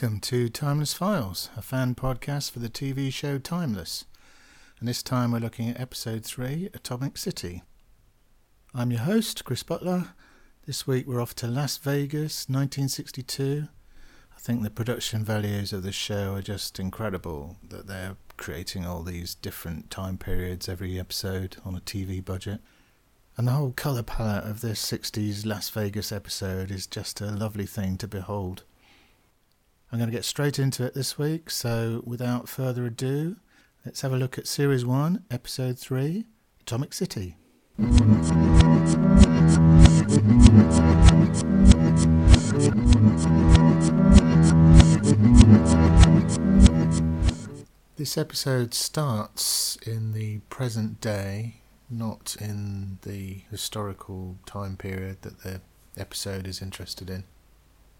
Welcome to Timeless Files, a fan podcast for the TV show Timeless. And this time we're looking at episode 3, Atomic City. I'm your host, Chris Butler. This week we're off to Las Vegas, 1962. I think the production values of the show are just incredible that they're creating all these different time periods every episode on a TV budget. And the whole colour palette of this 60s Las Vegas episode is just a lovely thing to behold. I'm going to get straight into it this week, so without further ado, let's have a look at Series 1, Episode 3 Atomic City. This episode starts in the present day, not in the historical time period that the episode is interested in.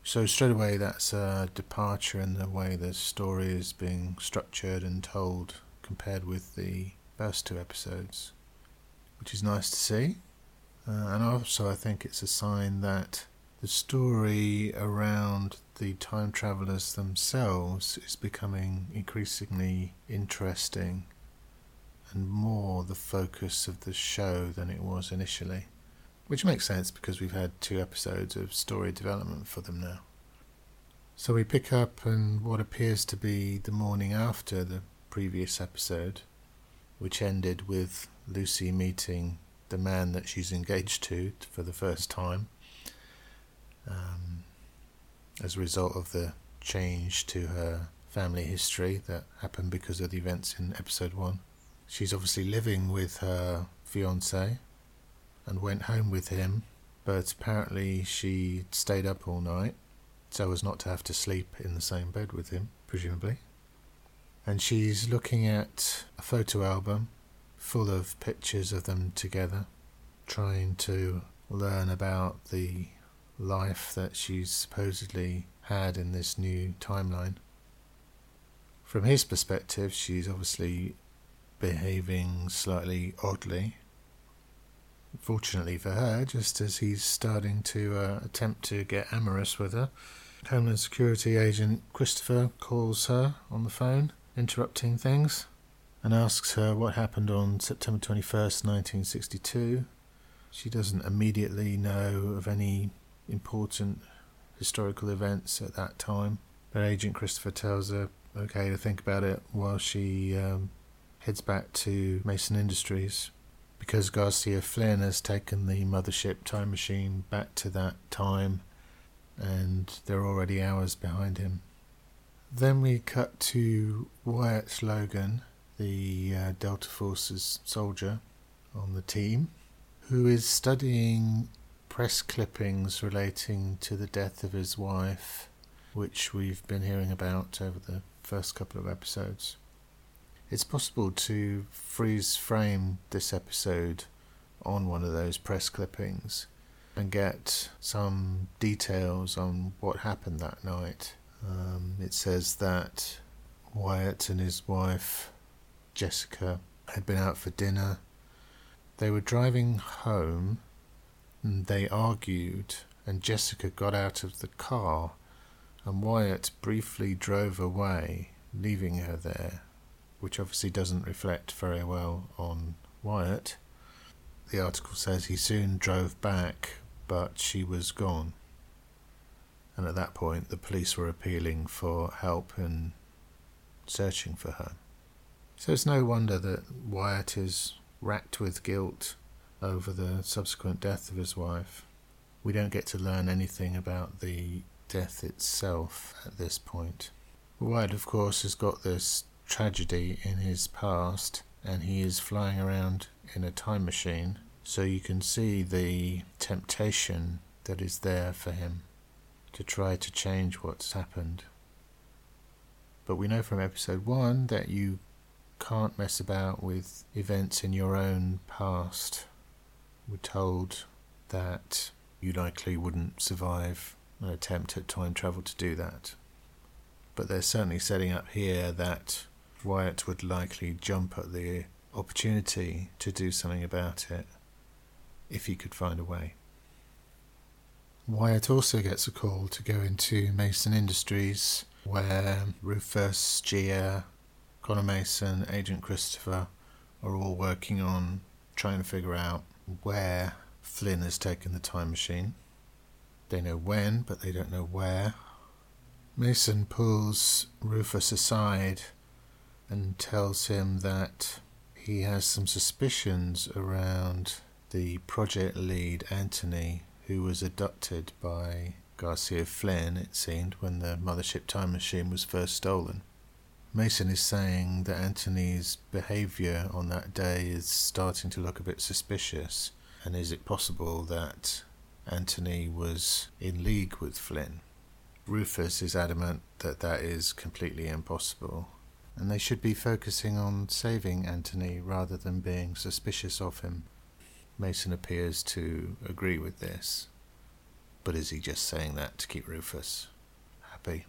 So straight away, that's a departure in the way the story is being structured and told compared with the first two episodes, which is nice to see. Uh, and also, I think it's a sign that the story around the time travelers themselves is becoming increasingly interesting and more the focus of the show than it was initially. Which makes sense because we've had two episodes of story development for them now. So we pick up in what appears to be the morning after the previous episode, which ended with Lucy meeting the man that she's engaged to for the first time um, as a result of the change to her family history that happened because of the events in episode one. She's obviously living with her fiance and went home with him, but apparently she stayed up all night so as not to have to sleep in the same bed with him, presumably. And she's looking at a photo album full of pictures of them together, trying to learn about the life that she's supposedly had in this new timeline. From his perspective, she's obviously behaving slightly oddly Fortunately for her, just as he's starting to uh, attempt to get amorous with her, Homeland Security agent Christopher calls her on the phone, interrupting things, and asks her what happened on September 21st, 1962. She doesn't immediately know of any important historical events at that time, but Agent Christopher tells her okay to think about it while she um, heads back to Mason Industries because Garcia Flynn has taken the mothership time machine back to that time and they're already hours behind him. Then we cut to Wyatt Logan, the uh, Delta Forces soldier on the team, who is studying press clippings relating to the death of his wife, which we've been hearing about over the first couple of episodes. It's possible to freeze frame this episode on one of those press clippings and get some details on what happened that night. Um, it says that Wyatt and his wife, Jessica, had been out for dinner. They were driving home and they argued, and Jessica got out of the car, and Wyatt briefly drove away, leaving her there which obviously doesn't reflect very well on Wyatt. The article says he soon drove back, but she was gone. And at that point, the police were appealing for help in searching for her. So it's no wonder that Wyatt is racked with guilt over the subsequent death of his wife. We don't get to learn anything about the death itself at this point. Wyatt, of course, has got this tragedy in his past and he is flying around in a time machine. So you can see the temptation that is there for him to try to change what's happened. But we know from episode one that you can't mess about with events in your own past. We're told that you likely wouldn't survive an attempt at time travel to do that. But they're certainly setting up here that Wyatt would likely jump at the opportunity to do something about it if he could find a way. Wyatt also gets a call to go into Mason Industries, where Rufus, Jiya, Connor Mason, Agent Christopher are all working on trying to figure out where Flynn has taken the time machine. They know when, but they don't know where. Mason pulls Rufus aside and tells him that he has some suspicions around the project lead Anthony, who was abducted by Garcia Flynn, it seemed, when the mothership time machine was first stolen. Mason is saying that Anthony's behaviour on that day is starting to look a bit suspicious, and is it possible that Anthony was in league with Flynn? Rufus is adamant that that is completely impossible, and they should be focusing on saving Anthony rather than being suspicious of him. Mason appears to agree with this, but is he just saying that to keep Rufus happy?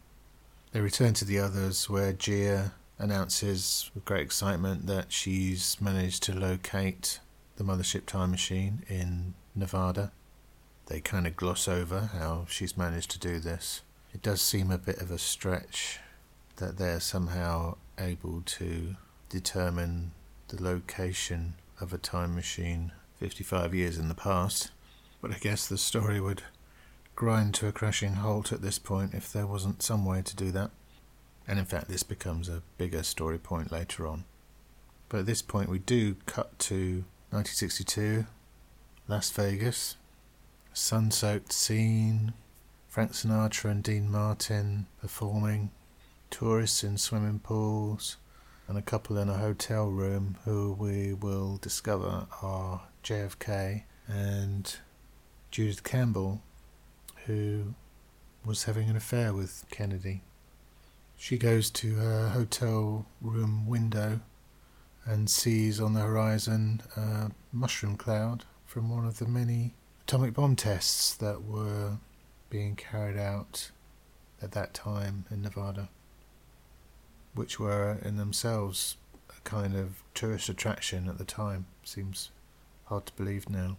They return to the others, where Jiya announces with great excitement that she's managed to locate the mothership time machine in Nevada. They kind of gloss over how she's managed to do this. It does seem a bit of a stretch that they're somehow able to determine the location of a time machine 55 years in the past. But I guess the story would grind to a crashing halt at this point if there wasn't some way to do that. And in fact, this becomes a bigger story point later on. But at this point, we do cut to 1962, Las Vegas, sun soaked scene, Frank Sinatra and Dean Martin performing, tourists in swimming pools, and a couple in a hotel room who we will discover are JFK and Judith Campbell, who was having an affair with Kennedy. She goes to her hotel room window and sees on the horizon a mushroom cloud from one of the many atomic bomb tests that were being carried out at that time in Nevada, which were in themselves a kind of tourist attraction at the time. Seems hard to believe now.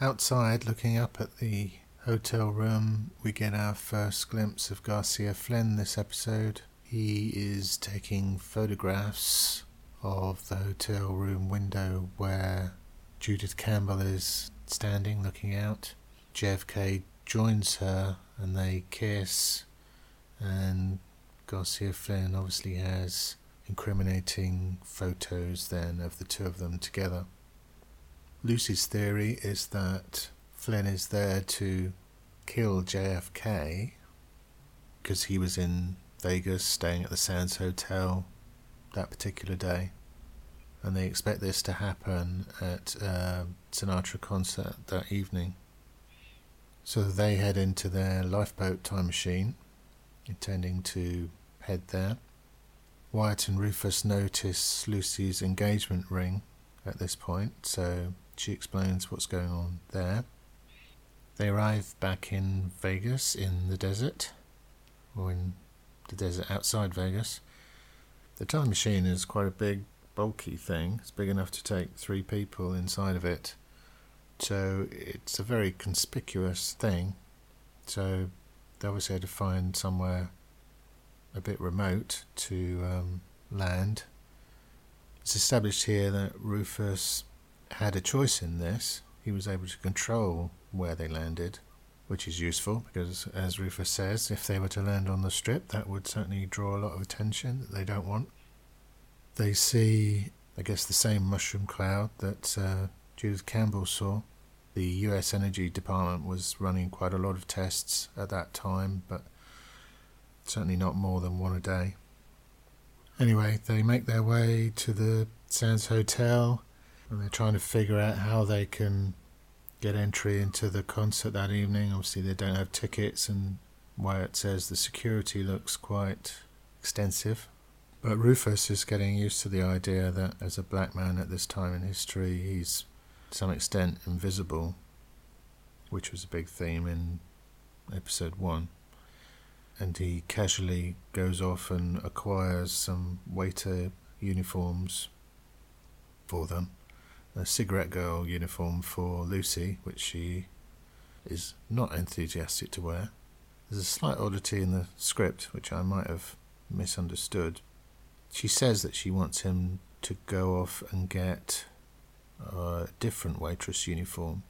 Outside, looking up at the hotel room, we get our first glimpse of Garcia Flynn this episode. He is taking photographs of the hotel room window where Judith Campbell is standing looking out. JFK joins her and they kiss, and Garcia Flynn obviously has incriminating photos then of the two of them together. Lucy's theory is that Flynn is there to kill JFK because he was in Vegas staying at the Sands Hotel that particular day. And they expect this to happen at a Sinatra concert that evening. So they head into their lifeboat time machine, intending to head there. Wyatt and Rufus notice Lucy's engagement ring at this point, so she explains what's going on there. They arrive back in Vegas in the desert, or in the desert outside Vegas. The time machine is quite a big, bulky thing. It's big enough to take three people inside of it. So it's a very conspicuous thing. So they obviously had to find somewhere a bit remote to um, land. It's established here that Rufus had a choice in this. He was able to control where they landed, which is useful because, as Rufus says, if they were to land on the strip, that would certainly draw a lot of attention that they don't want. They see, I guess, the same mushroom cloud that uh, Judith Campbell saw. The US Energy Department was running quite a lot of tests at that time, but certainly not more than one a day. Anyway, they make their way to the Sands Hotel and they're trying to figure out how they can get entry into the concert that evening. Obviously, they don't have tickets, and Wyatt says the security looks quite extensive. But Rufus is getting used to the idea that as a black man at this time in history, he's to some extent invisible, which was a big theme in episode one. And he casually goes off and acquires some waiter uniforms for them a cigarette girl uniform for Lucy, which she is not enthusiastic to wear. There's a slight oddity in the script which I might have misunderstood. She says that she wants him to go off and get a different waitress uniform,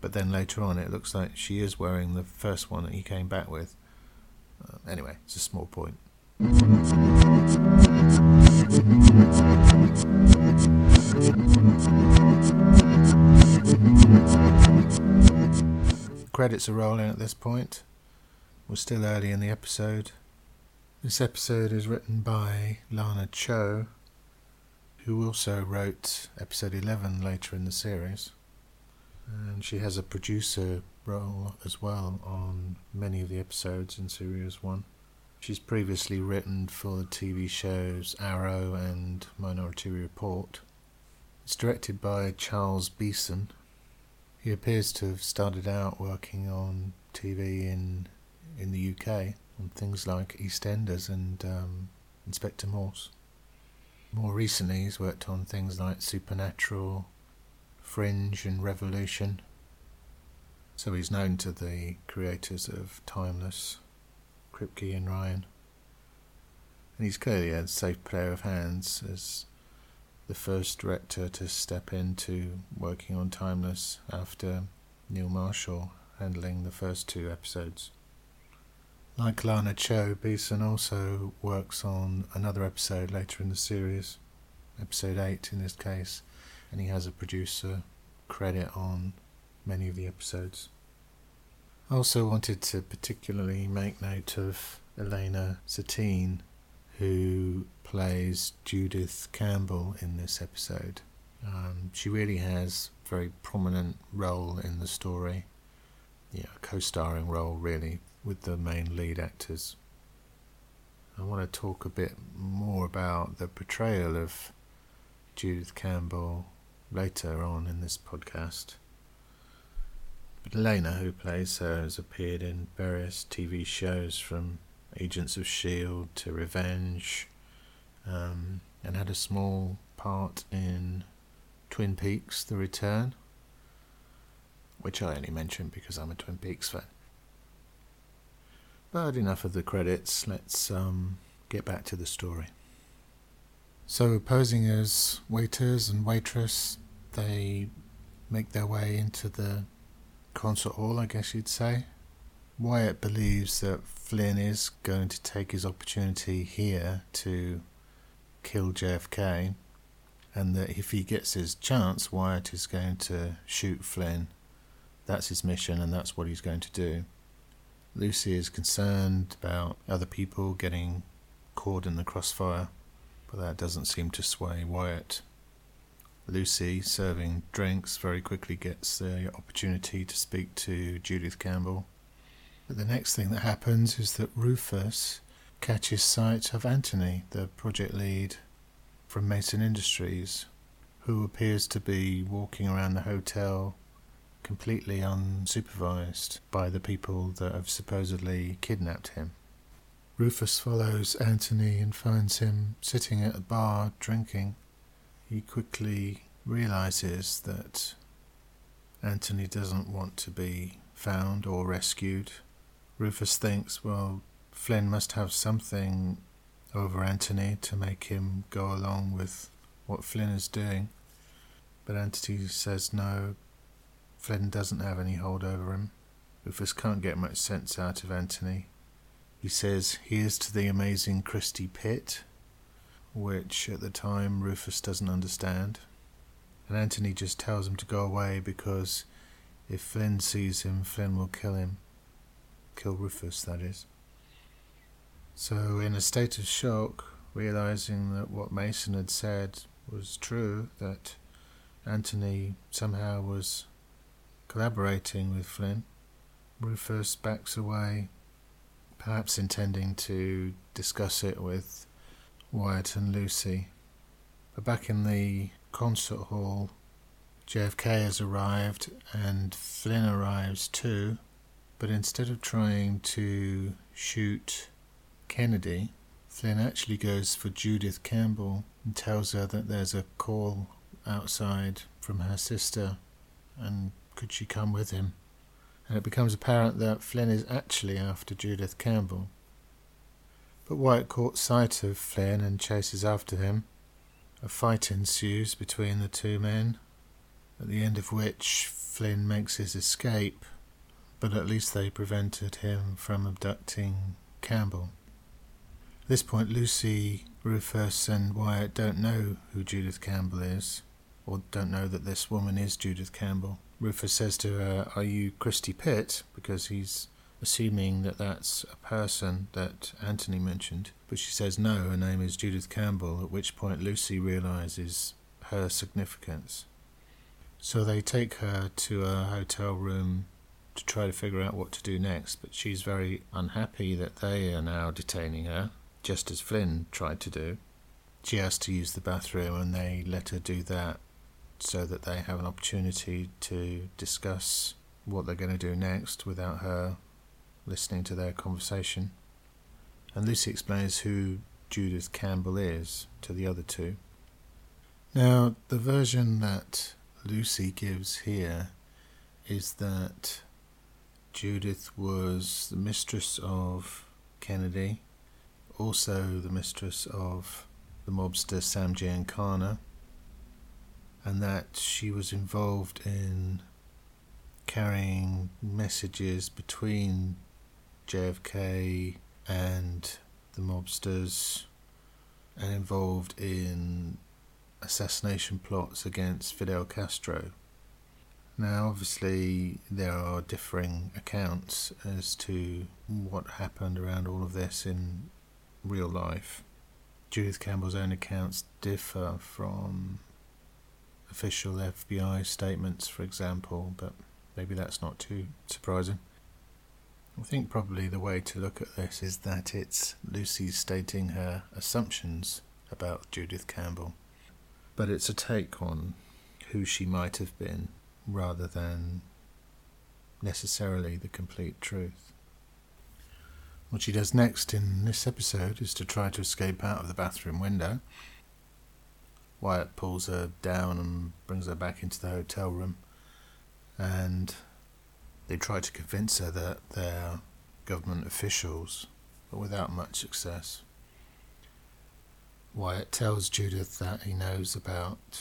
but then later on it looks like she is wearing the first one that he came back with. Uh, anyway, it's a small point. Credits are rolling at this point. We're still early in the episode. This episode is written by Lana Cho, who also wrote episode 11 later in the series. And she has a producer role as well on many of the episodes in Series 1. She's previously written for the TV shows Arrow and Minority Report. It's directed by Charles Beeson. He appears to have started out working on TV in in the UK on things like EastEnders and um, Inspector Morse. More recently, he's worked on things like Supernatural, Fringe, and Revolution. So he's known to the creators of Timeless, Kripke and Ryan. And he's clearly a safe pair of hands as the first director to step into working on Timeless after Neil Marshall handling the first two episodes. Like Lana Cho, Beeson also works on another episode later in the series, episode 8 in this case, and he has a producer credit on many of the episodes. I also wanted to particularly make note of Elena Satine, who plays Judith Campbell in this episode. Um, she really has a very prominent role in the story, yeah, co-starring role really with the main lead actors. I want to talk a bit more about the portrayal of Judith Campbell later on in this podcast. But Elena, who plays her, has appeared in various TV shows from Agents of S.H.I.E.L.D. to Revenge, um, and had a small part in Twin Peaks The Return, which I only mention because I'm a Twin Peaks fan. But enough of the credits, let's um, get back to the story. So, posing as waiters and waitress, they make their way into the concert hall, I guess you'd say. Wyatt believes that Flynn is going to take his opportunity here to kill JFK, and that if he gets his chance, Wyatt is going to shoot Flynn. That's his mission, and that's what he's going to do. Lucy is concerned about other people getting caught in the crossfire, but that doesn't seem to sway Wyatt. Lucy, serving drinks, very quickly gets the opportunity to speak to Judith Campbell. But the next thing that happens is that Rufus catches sight of Anthony, the project lead from Mason Industries, who appears to be walking around the hotel completely unsupervised by the people that have supposedly kidnapped him. Rufus follows Anthony and finds him sitting at a bar drinking. He quickly realizes that Anthony doesn't want to be found or rescued. Rufus thinks, well, Flynn must have something over Anthony to make him go along with what Flynn is doing. But Anthony says no, Flynn doesn't have any hold over him. Rufus can't get much sense out of Anthony. He says, Here's to the amazing Christy Pitt, which at the time Rufus doesn't understand. And Anthony just tells him to go away because if Flynn sees him, Flynn will kill him. Kill Rufus, that is. So, in a state of shock, realizing that what Mason had said was true, that Anthony somehow was collaborating with Flynn. Rufus backs away, perhaps intending to discuss it with Wyatt and Lucy. But back in the concert hall, JFK has arrived and Flynn arrives too. But instead of trying to shoot Kennedy, Flynn actually goes for Judith Campbell and tells her that there's a call outside from her sister and could she come with him? and it becomes apparent that Flynn is actually after Judith Campbell. But Wyatt caught sight of Flynn and chases after him. A fight ensues between the two men, at the end of which Flynn makes his escape, but at least they prevented him from abducting Campbell. At this point, Lucy, Rufus, and Wyatt don't know who Judith Campbell is, or don't know that this woman is Judith Campbell. Rufus says to her, Are you Christy Pitt? because he's assuming that that's a person that Anthony mentioned. But she says no, her name is Judith Campbell, at which point Lucy realizes her significance. So they take her to a hotel room to try to figure out what to do next, but she's very unhappy that they are now detaining her, just as Flynn tried to do. She has to use the bathroom and they let her do that so that they have an opportunity to discuss what they're going to do next without her listening to their conversation. And Lucy explains who Judith Campbell is to the other two. Now, the version that Lucy gives here is that Judith was the mistress of Kennedy, also the mistress of the mobster Sam Giancana, and that she was involved in carrying messages between JFK and the mobsters and involved in assassination plots against Fidel Castro. Now, obviously, there are differing accounts as to what happened around all of this in real life. Judith Campbell's own accounts differ from official FBI statements, for example, but maybe that's not too surprising. I think probably the way to look at this is that it's Lucy stating her assumptions about Judith Campbell but it's a take on who she might have been rather than necessarily the complete truth. What she does next in this episode is to try to escape out of the bathroom window. Wyatt pulls her down and brings her back into the hotel room, and they try to convince her that they're government officials, but without much success. Wyatt tells Judith that he knows about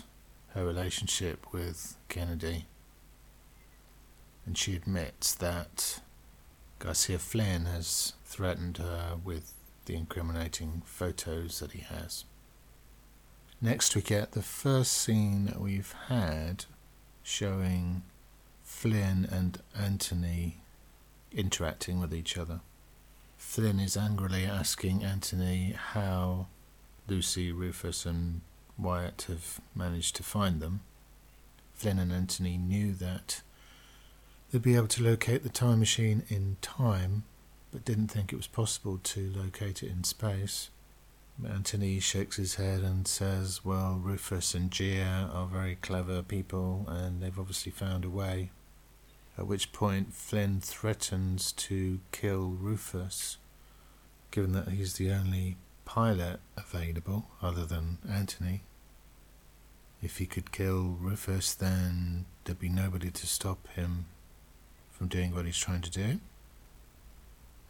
her relationship with Kennedy, and she admits that Garcia Flynn has threatened her with the incriminating photos that he has. Next, we get the first scene that we've had showing Flynn and Anthony interacting with each other. Flynn is angrily asking Anthony how Lucy, Rufus, and Wyatt have managed to find them. Flynn and Anthony knew that they'd be able to locate the time machine in time, but didn't think it was possible to locate it in space. Anthony shakes his head and says, Well, Rufus and Jiya are very clever people and they've obviously found a way. At which point, Flynn threatens to kill Rufus, given that he's the only pilot available other than Anthony. If he could kill Rufus, then there'd be nobody to stop him from doing what he's trying to do.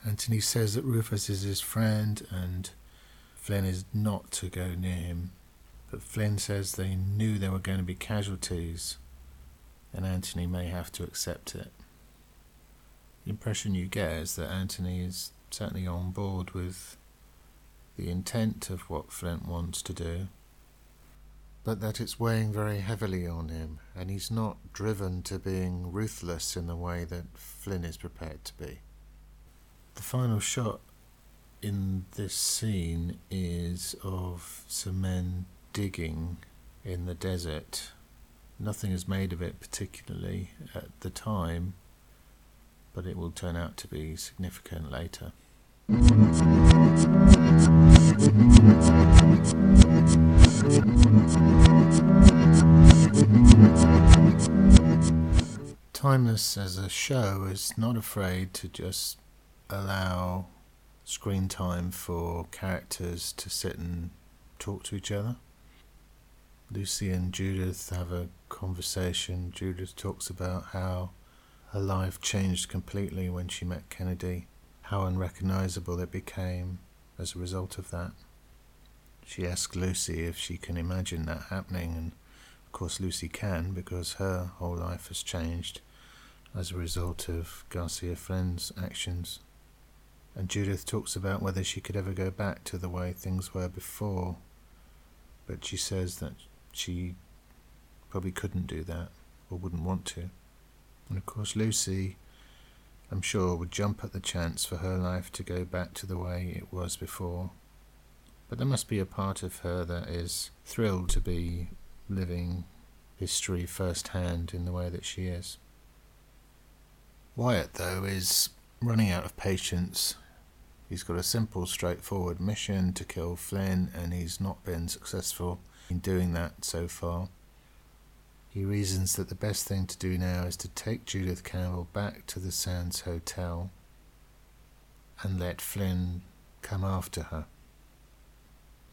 Anthony says that Rufus is his friend and Flynn is not to go near him. But Flynn says they knew there were going to be casualties and Anthony may have to accept it. The impression you get is that Anthony is certainly on board with the intent of what Flynn wants to do, but that it's weighing very heavily on him, and he's not driven to being ruthless in the way that Flynn is prepared to be. The final shot in this scene is of some men digging in the desert. Nothing is made of it particularly at the time, but it will turn out to be significant later. Timeless as a show is not afraid to just allow screen time for characters to sit and talk to each other. Lucy and Judith have a conversation. Judith talks about how her life changed completely when she met Kennedy, how unrecognizable it became as a result of that. She asks Lucy if she can imagine that happening, and of course Lucy can because her whole life has changed as a result of Garcia Flynn's actions. And Judith talks about whether she could ever go back to the way things were before, but she says that she probably couldn't do that or wouldn't want to. And of course, Lucy, I'm sure, would jump at the chance for her life to go back to the way it was before. But there must be a part of her that is thrilled to be living history firsthand in the way that she is. Wyatt, though, is running out of patience. He's got a simple, straightforward mission to kill Flynn, and he's not been successful in doing that so far. He reasons that the best thing to do now is to take Judith Campbell back to the Sands Hotel and let Flynn come after her,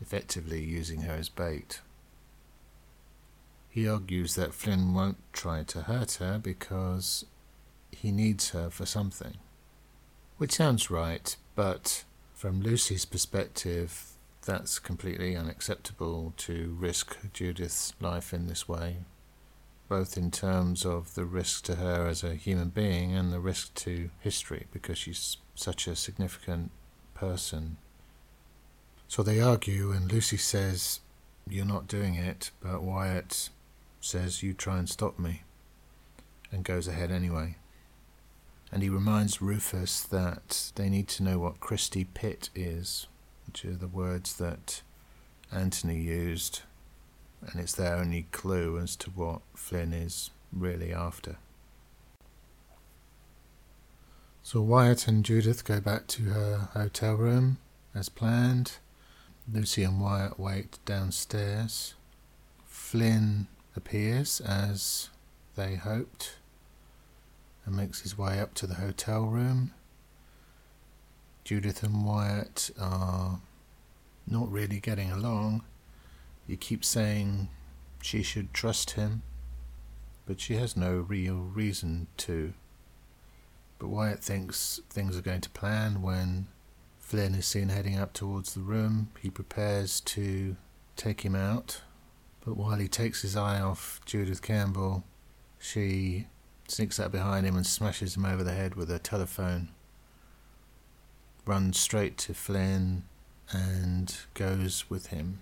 effectively using her as bait. He argues that Flynn won't try to hurt her because he needs her for something. Which sounds right, but from Lucy's perspective, that's completely unacceptable to risk Judith's life in this way, both in terms of the risk to her as a human being and the risk to history, because she's such a significant person. So they argue, and Lucy says, You're not doing it, but Wyatt says, You try and stop me, and goes ahead anyway and he reminds Rufus that they need to know what Christy Pitt is, which are the words that Anthony used, and it's their only clue as to what Flynn is really after. So Wyatt and Judith go back to her hotel room as planned. Lucy and Wyatt wait downstairs. Flynn appears as they hoped and makes his way up to the hotel room. Judith and Wyatt are not really getting along. He keeps saying she should trust him, but she has no real reason to. But Wyatt thinks things are going to plan when Flynn is seen heading up towards the room. He prepares to take him out, but while he takes his eye off Judith Campbell, she sneaks out behind him and smashes him over the head with a telephone. Runs straight to Flynn and goes with him.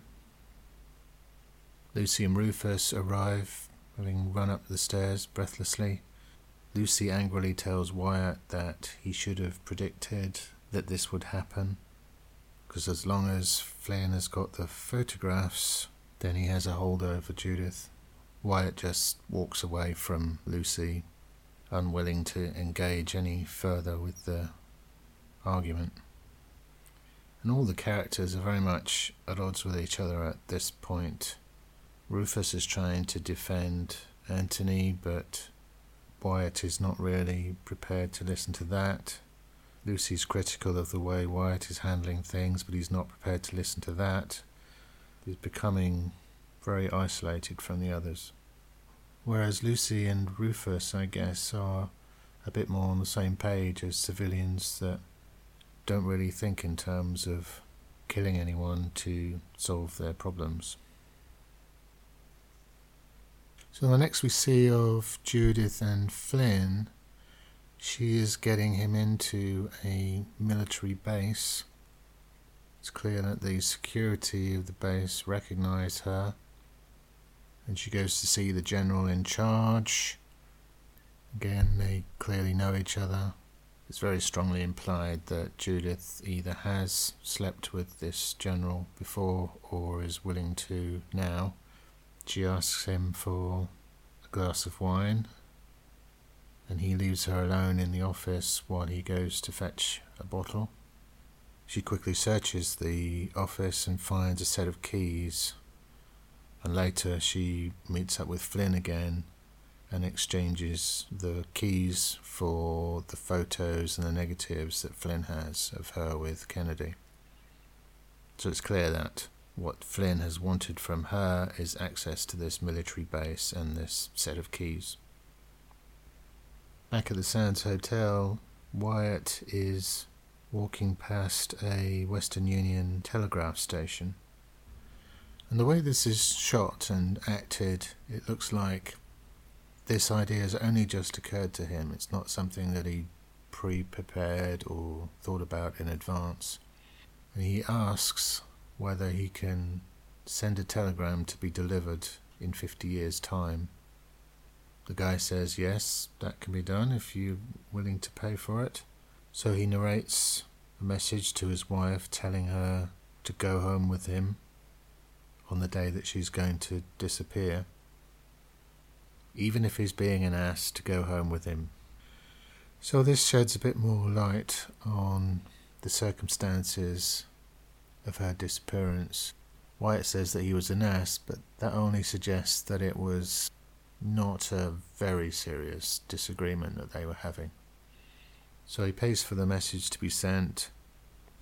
Lucy and Rufus arrive, having run up the stairs breathlessly. Lucy angrily tells Wyatt that he should have predicted that this would happen, because as long as Flynn has got the photographs, then he has a hold over Judith. Wyatt just walks away from Lucy, unwilling to engage any further with the argument. And all the characters are very much at odds with each other at this point. Rufus is trying to defend Anthony, but Wyatt is not really prepared to listen to that. Lucy's critical of the way Wyatt is handling things, but he's not prepared to listen to that. He's becoming very isolated from the others. Whereas Lucy and Rufus, I guess, are a bit more on the same page as civilians that don't really think in terms of killing anyone to solve their problems. So the next we see of Judith and Flynn, she is getting him into a military base. It's clear that the security of the base recognize her and she goes to see the general in charge. Again, they clearly know each other. It's very strongly implied that Judith either has slept with this general before or is willing to now. She asks him for a glass of wine, and he leaves her alone in the office while he goes to fetch a bottle. She quickly searches the office and finds a set of keys and later she meets up with Flynn again and exchanges the keys for the photos and the negatives that Flynn has of her with Kennedy. So it's clear that what Flynn has wanted from her is access to this military base and this set of keys. Back at the Sands Hotel, Wyatt is walking past a Western Union telegraph station. And the way this is shot and acted, it looks like this idea has only just occurred to him. It's not something that he pre prepared or thought about in advance. And he asks whether he can send a telegram to be delivered in 50 years' time. The guy says, Yes, that can be done if you're willing to pay for it. So he narrates a message to his wife telling her to go home with him the day that she's going to disappear even if he's being an ass to go home with him. So this sheds a bit more light on the circumstances of her disappearance. Wyatt says that he was an ass, but that only suggests that it was not a very serious disagreement that they were having. So he pays for the message to be sent,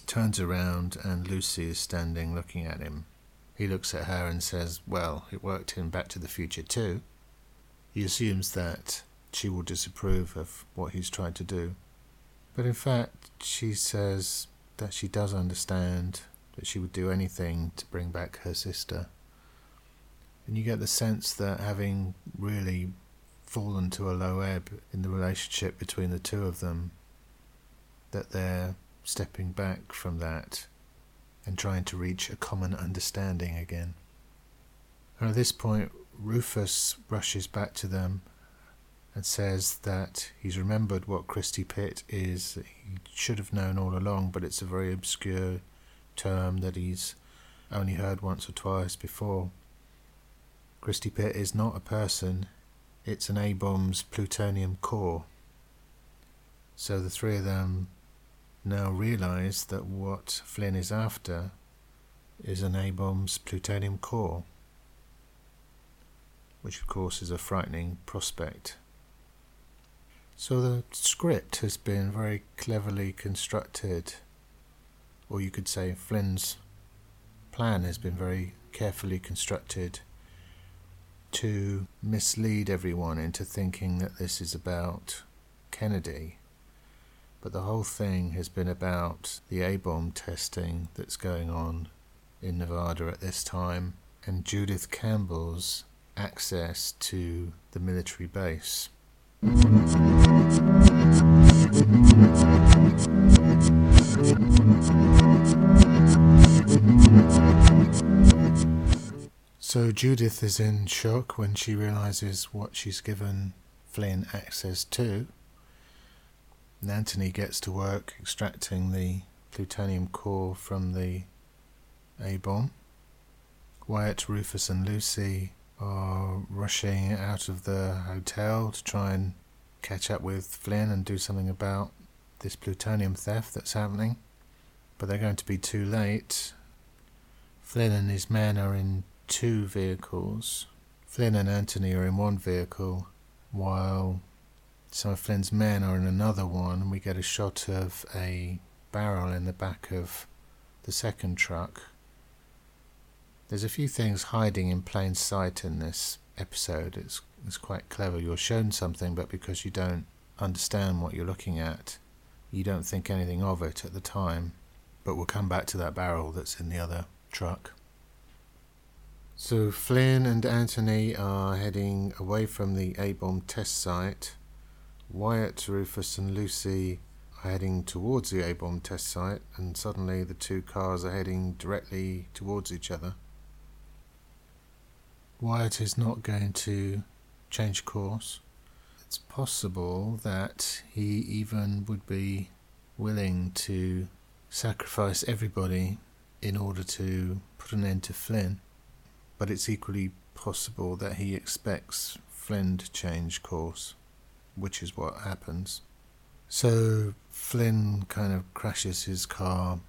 turns around, and Lucy is standing looking at him. He looks at her and says, Well, it worked in Back to the Future too. He assumes that she will disapprove of what he's trying to do. But in fact, she says that she does understand that she would do anything to bring back her sister. And you get the sense that having really fallen to a low ebb in the relationship between the two of them, that they're stepping back from that and trying to reach a common understanding again. And at this point, Rufus rushes back to them and says that he's remembered what Christy Pitt is. He should have known all along, but it's a very obscure term that he's only heard once or twice before. Christy Pitt is not a person, it's an A bomb's plutonium core. So the three of them now realize that what Flynn is after is an A bomb's plutonium core which of course is a frightening prospect. So the script has been very cleverly constructed, or you could say Flynn's plan has been very carefully constructed to mislead everyone into thinking that this is about Kennedy. But the whole thing has been about the A bomb testing that's going on in Nevada at this time and Judith Campbell's access to the military base. So Judith is in shock when she realizes what she's given Flynn access to. And Anthony gets to work extracting the plutonium core from the A bomb. Wyatt, Rufus, and Lucy are rushing out of the hotel to try and catch up with Flynn and do something about this plutonium theft that's happening. But they're going to be too late. Flynn and his men are in two vehicles. Flynn and Anthony are in one vehicle, while some of Flynn's men are in another one, and we get a shot of a barrel in the back of the second truck. There's a few things hiding in plain sight in this episode. It's it's quite clever. You're shown something, but because you don't understand what you're looking at, you don't think anything of it at the time. But we'll come back to that barrel that's in the other truck. So Flynn and Anthony are heading away from the A bomb test site. Wyatt, Rufus, and Lucy are heading towards the A bomb test site, and suddenly the two cars are heading directly towards each other. Wyatt is not going to change course. It's possible that he even would be willing to sacrifice everybody in order to put an end to Flynn. But it's equally possible that he expects Flynn to change course, which is what happens. So Flynn kind of crashes his car.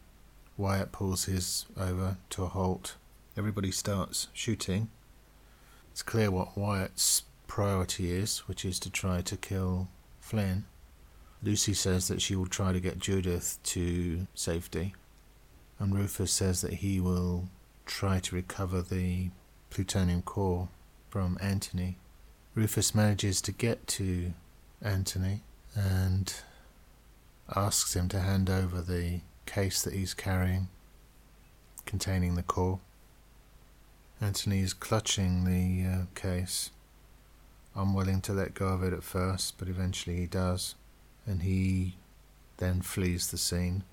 Wyatt pulls his over to a halt. Everybody starts shooting it's clear what Wyatt's priority is, which is to try to kill Flynn. Lucy says that she will try to get Judith to safety, and Rufus says that he will try to recover the plutonium core from Anthony. Rufus manages to get to Anthony, and asks him to hand over the case that he's carrying containing the core. Anthony is clutching the uh, case, unwilling to let go of it at first, but eventually he does, and he then flees the scene.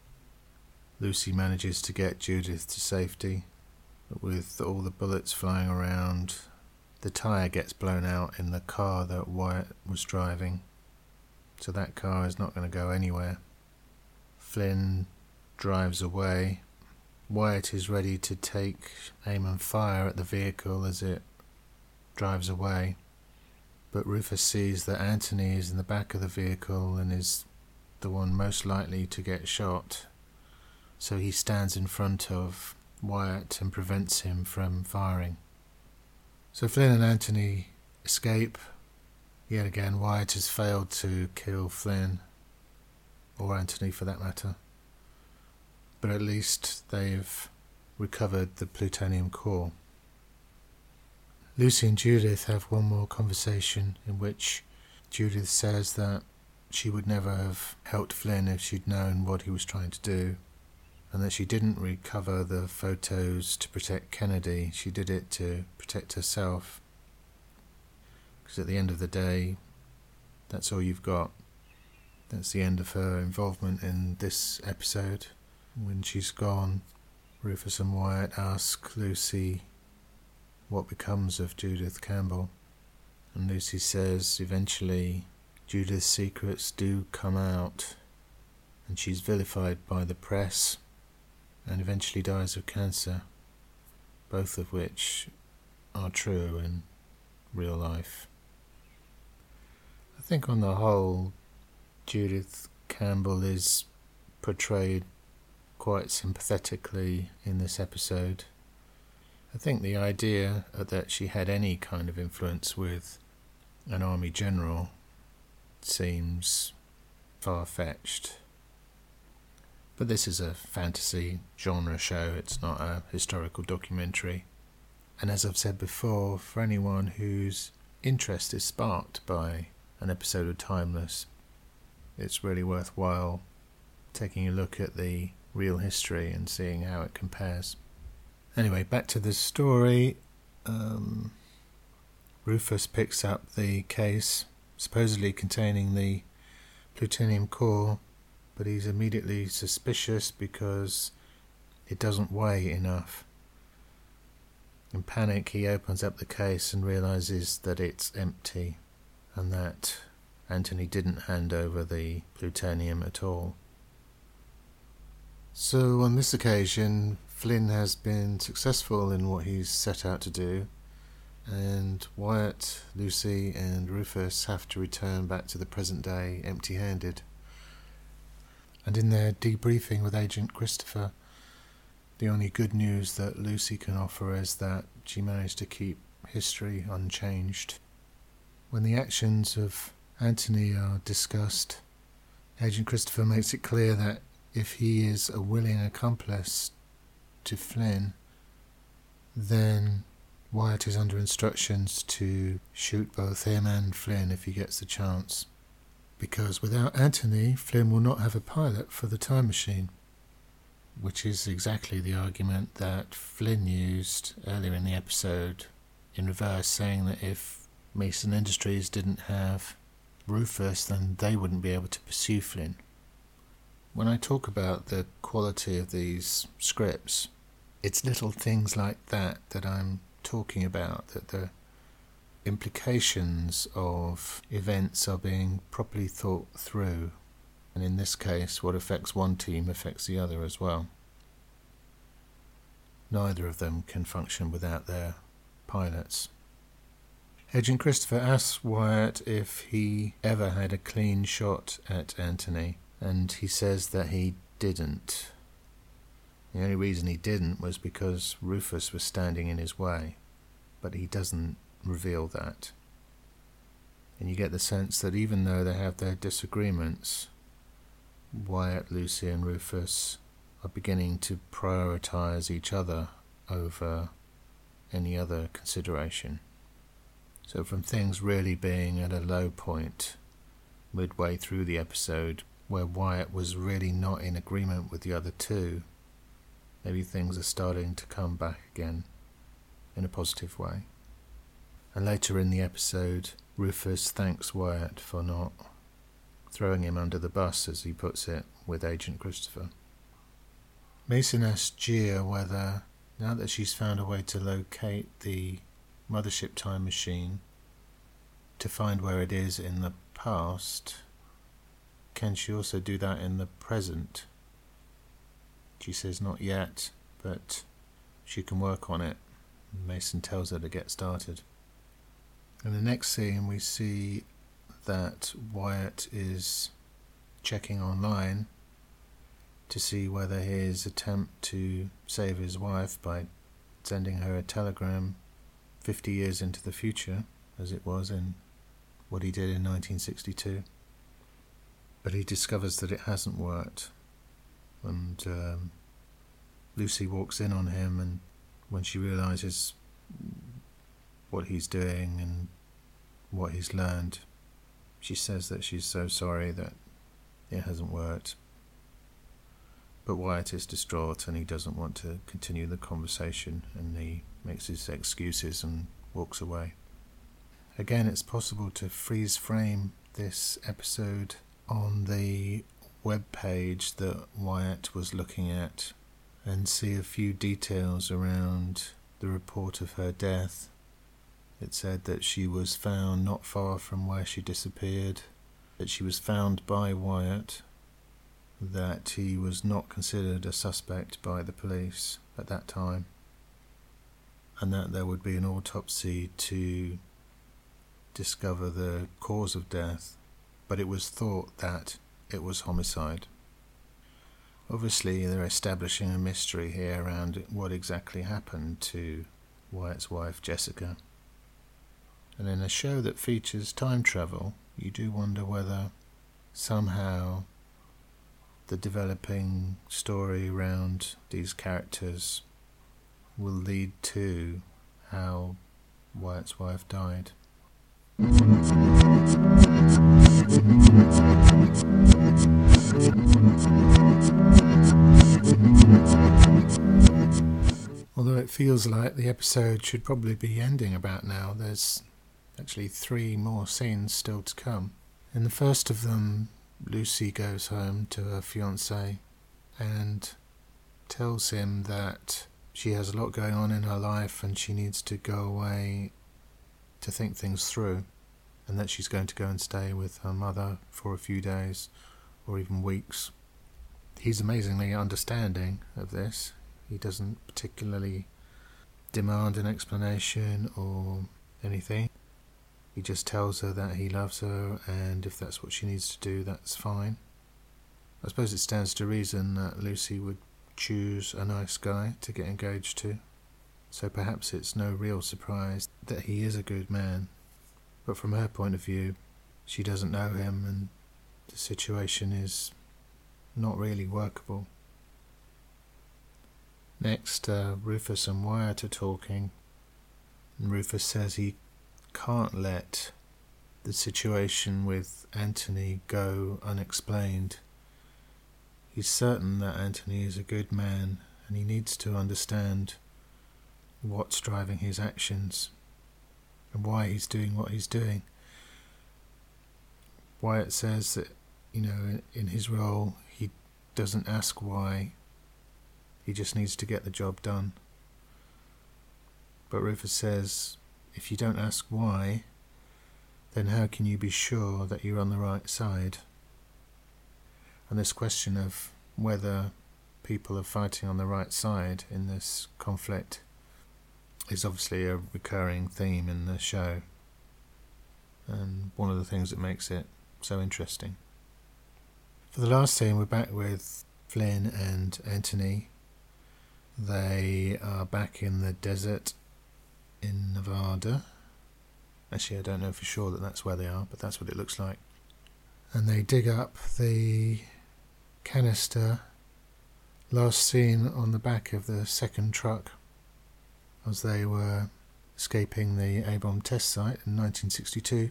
Lucy manages to get Judith to safety, but with all the bullets flying around, the tyre gets blown out in the car that Wyatt was driving, so that car is not going to go anywhere. Flynn drives away. Wyatt is ready to take aim and fire at the vehicle as it drives away, but Rufus sees that Anthony is in the back of the vehicle and is the one most likely to get shot so he stands in front of Wyatt and prevents him from firing. So Flynn and Anthony escape. Yet again, Wyatt has failed to kill Flynn, or Anthony for that matter. But at least they've recovered the plutonium core. Lucy and Judith have one more conversation in which Judith says that she would never have helped Flynn if she'd known what he was trying to do and that she didn't recover the photos to protect Kennedy, she did it to protect herself. Because at the end of the day, that's all you've got. That's the end of her involvement in this episode. When she's gone, Rufus and Wyatt ask Lucy what becomes of Judith Campbell. And Lucy says eventually Judith's secrets do come out, and she's vilified by the press and eventually dies of cancer, both of which are true in real life. I think on the whole, Judith Campbell is portrayed quite sympathetically in this episode. I think the idea that she had any kind of influence with an army general seems far fetched. But this is a fantasy genre show, it's not a historical documentary. And as I've said before, for anyone whose interest is sparked by an episode of Timeless, it's really worthwhile taking a look at the real history and seeing how it compares. Anyway, back to the story. Um, Rufus picks up the case, supposedly containing the plutonium core but he's immediately suspicious because it doesn't weigh enough. In panic, he opens up the case and realizes that it's empty and that Anthony didn't hand over the plutonium at all. So, on this occasion, Flynn has been successful in what he's set out to do, and Wyatt, Lucy, and Rufus have to return back to the present day empty handed. And in their debriefing with Agent Christopher, the only good news that Lucy can offer is that she managed to keep history unchanged. When the actions of Anthony are discussed, Agent Christopher makes it clear that if he is a willing accomplice to Flynn, then Wyatt is under instructions to shoot both him and Flynn if he gets the chance because without Anthony, Flynn will not have a pilot for the time machine. Which is exactly the argument that Flynn used earlier in the episode in reverse, saying that if Mason Industries didn't have Rufus, then they wouldn't be able to pursue Flynn. When I talk about the quality of these scripts, it's little things like that that I'm talking about, that the implications of events are being properly thought through. And in this case, what affects one team affects the other as well. Neither of them can function without their pilots. Agent Christopher asks Wyatt if he ever had a clean shot at Anthony, and he says that he didn't. The only reason he didn't was because Rufus was standing in his way, but he doesn't reveal that. And you get the sense that even though they have their disagreements, Wyatt, Lucy, and Rufus are beginning to prioritize each other over any other consideration. So, from things really being at a low point, midway through the episode where Wyatt was really not in agreement with the other two. Maybe things are starting to come back again in a positive way. And later in the episode, Rufus thanks Wyatt for not throwing him under the bus, as he puts it, with Agent Christopher. Mason asks Jiya whether, now that she's found a way to locate the mothership time machine, to find where it is in the past, can she also do that in the present? She says not yet, but she can work on it. Mason tells her to get started. In the next scene, we see that Wyatt is checking online to see whether his attempt to save his wife by sending her a telegram 50 years into the future, as it was in what he did in 1962. But he discovers that it hasn't worked. And um, Lucy walks in on him, and when she realizes what he's doing and what he's learned, she says that she's so sorry that it hasn't worked. But Wyatt is distraught and he doesn't want to continue the conversation and he makes his excuses and walks away. Again, it's possible to freeze frame this episode on the web page that Wyatt was looking at and see a few details around the report of her death. It said that she was found not far from where she disappeared, that she was found by Wyatt that he was not considered a suspect by the police at that time, and that there would be an autopsy to discover the cause of death, but it was thought that it was homicide. Obviously, they're establishing a mystery here around what exactly happened to Wyatt's wife, Jessica. And in a show that features time travel, you do wonder whether somehow the developing story around these characters will lead to how Wyatt's wife died. Although it feels like the episode should probably be ending about now, there's actually three more scenes still to come. In the first of them, Lucy goes home to her fiance and tells him that she has a lot going on in her life and she needs to go away to think things through, and that she's going to go and stay with her mother for a few days or even weeks. He's amazingly understanding of this. He doesn't particularly demand an explanation or anything. He just tells her that he loves her, and if that's what she needs to do, that's fine. I suppose it stands to reason that Lucy would choose a nice guy to get engaged to, so perhaps it's no real surprise that he is a good man. But from her point of view, she doesn't know him, and the situation is not really workable. Next, uh, Rufus and Wyatt are talking, and Rufus says he can't let the situation with Anthony go unexplained. He's certain that Anthony is a good man and he needs to understand what's driving his actions and why he's doing what he's doing. Wyatt says that, you know, in his role, he doesn't ask why, he just needs to get the job done. But Rufus says if you don't ask why, then how can you be sure that you're on the right side? And this question of whether people are fighting on the right side in this conflict is obviously a recurring theme in the show, and one of the things that makes it so interesting. For the last scene, we're back with Flynn and Anthony. They are back in the desert in Nevada. Actually, I don't know for sure that that's where they are, but that's what it looks like. And they dig up the canister last seen on the back of the second truck as they were escaping the A bomb test site in 1962.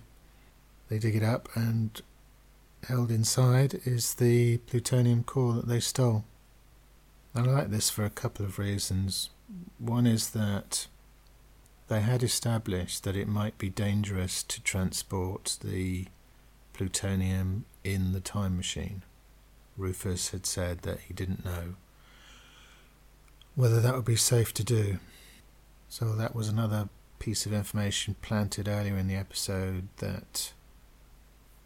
They dig it up, and held inside is the plutonium core that they stole. I like this for a couple of reasons. One is that they had established that it might be dangerous to transport the plutonium in the time machine. Rufus had said that he didn't know whether that would be safe to do. So that was another piece of information planted earlier in the episode that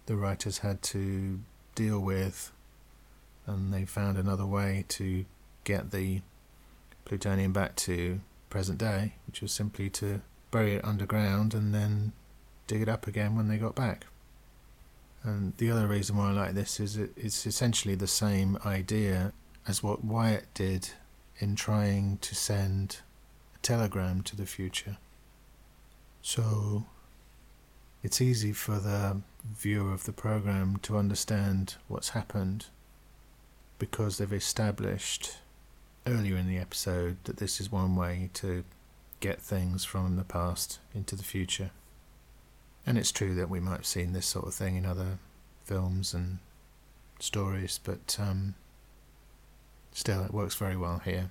the writers had to deal with, and they found another way to get the plutonium back to present day, which was simply to bury it underground and then dig it up again when they got back. And the other reason why I like this is it, it's essentially the same idea as what Wyatt did in trying to send a telegram to the future. So it's easy for the viewer of the program to understand what's happened because they've established earlier in the episode that this is one way to get things from the past into the future. And it's true that we might have seen this sort of thing in other films and stories, but um, still, it works very well here.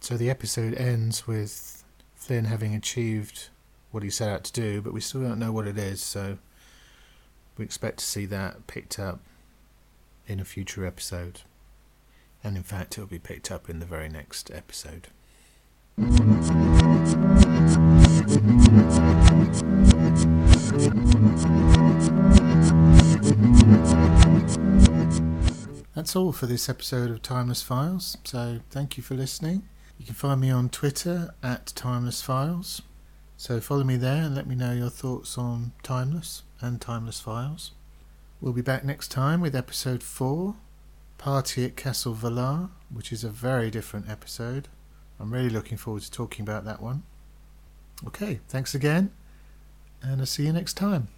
So the episode ends with Flynn having achieved what he set out to do, but we still don't know what it is, so we expect to see that picked up in a future episode. And in fact, it'll be picked up in the very next episode. That's all for this episode of Timeless Files, so thank you for listening. You can find me on Twitter at Timeless Files. So follow me there and let me know your thoughts on Timeless and Timeless Files. We'll be back next time with episode 4, Party at Castle Varlar, which is a very different episode. I'm really looking forward to talking about that one. Okay, thanks again, and I'll see you next time.